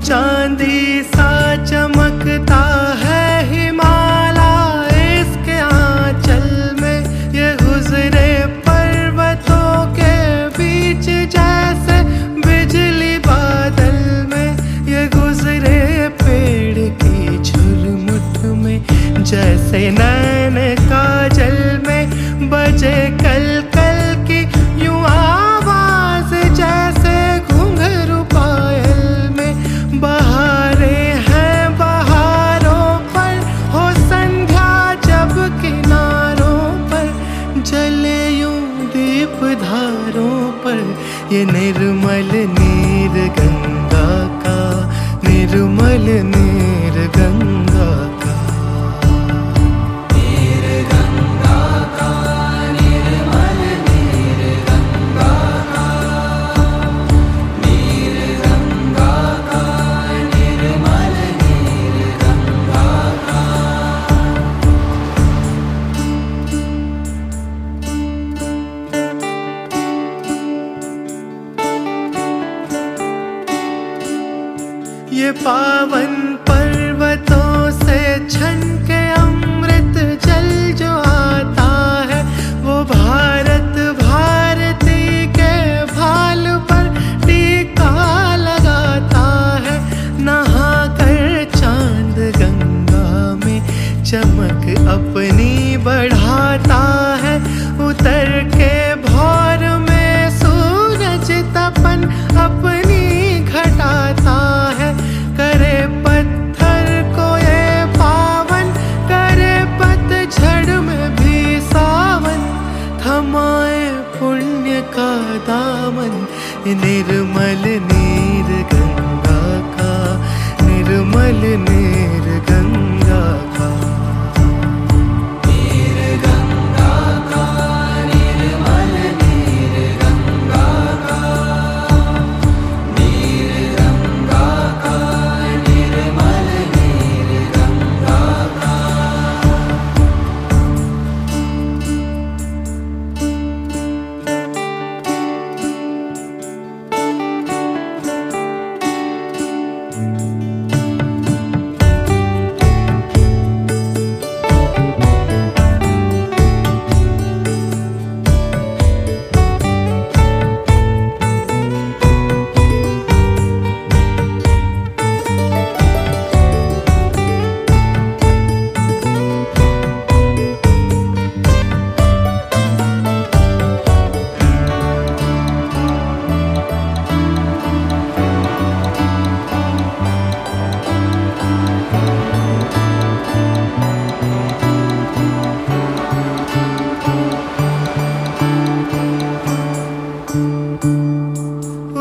चांदी सा चमकता है।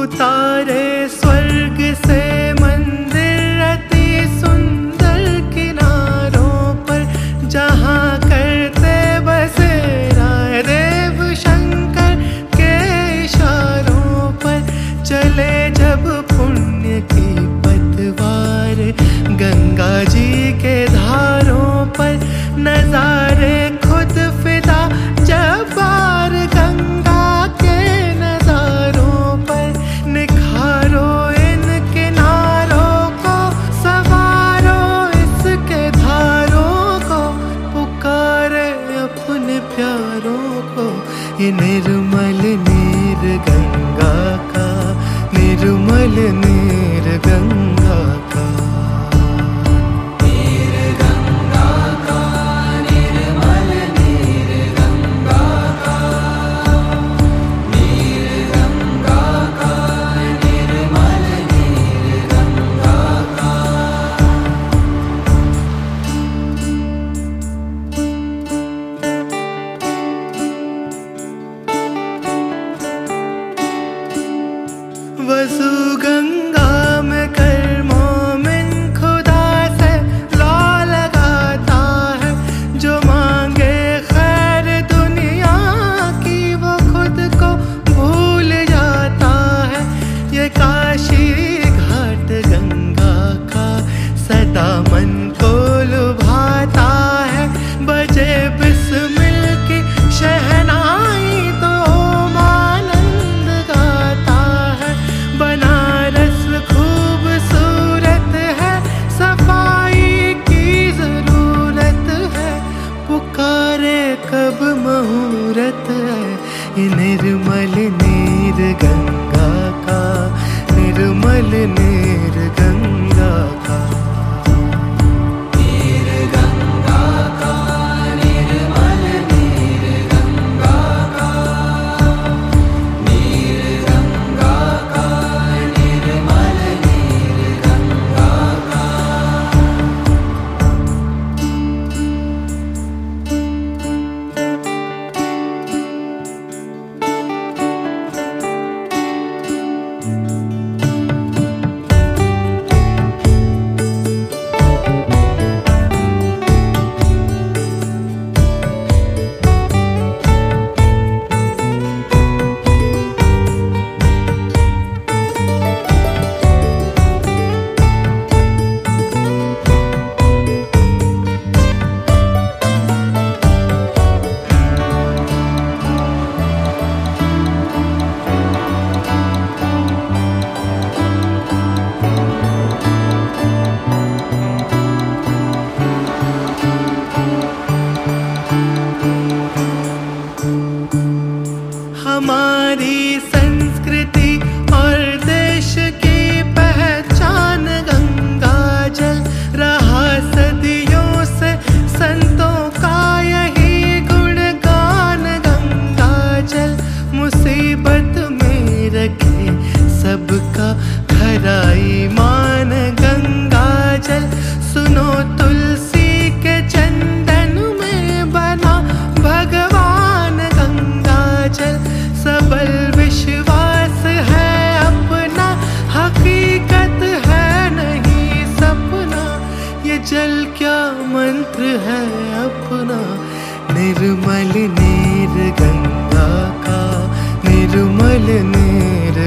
उतारे स्वर्ग നെരുമല നേര് ഗംഗാക്ക നെരുമല നേര് ഗംഗാക്ക നിർമ്മല നേര് ഗംഗാ കാ. നിർമ്മല നേര്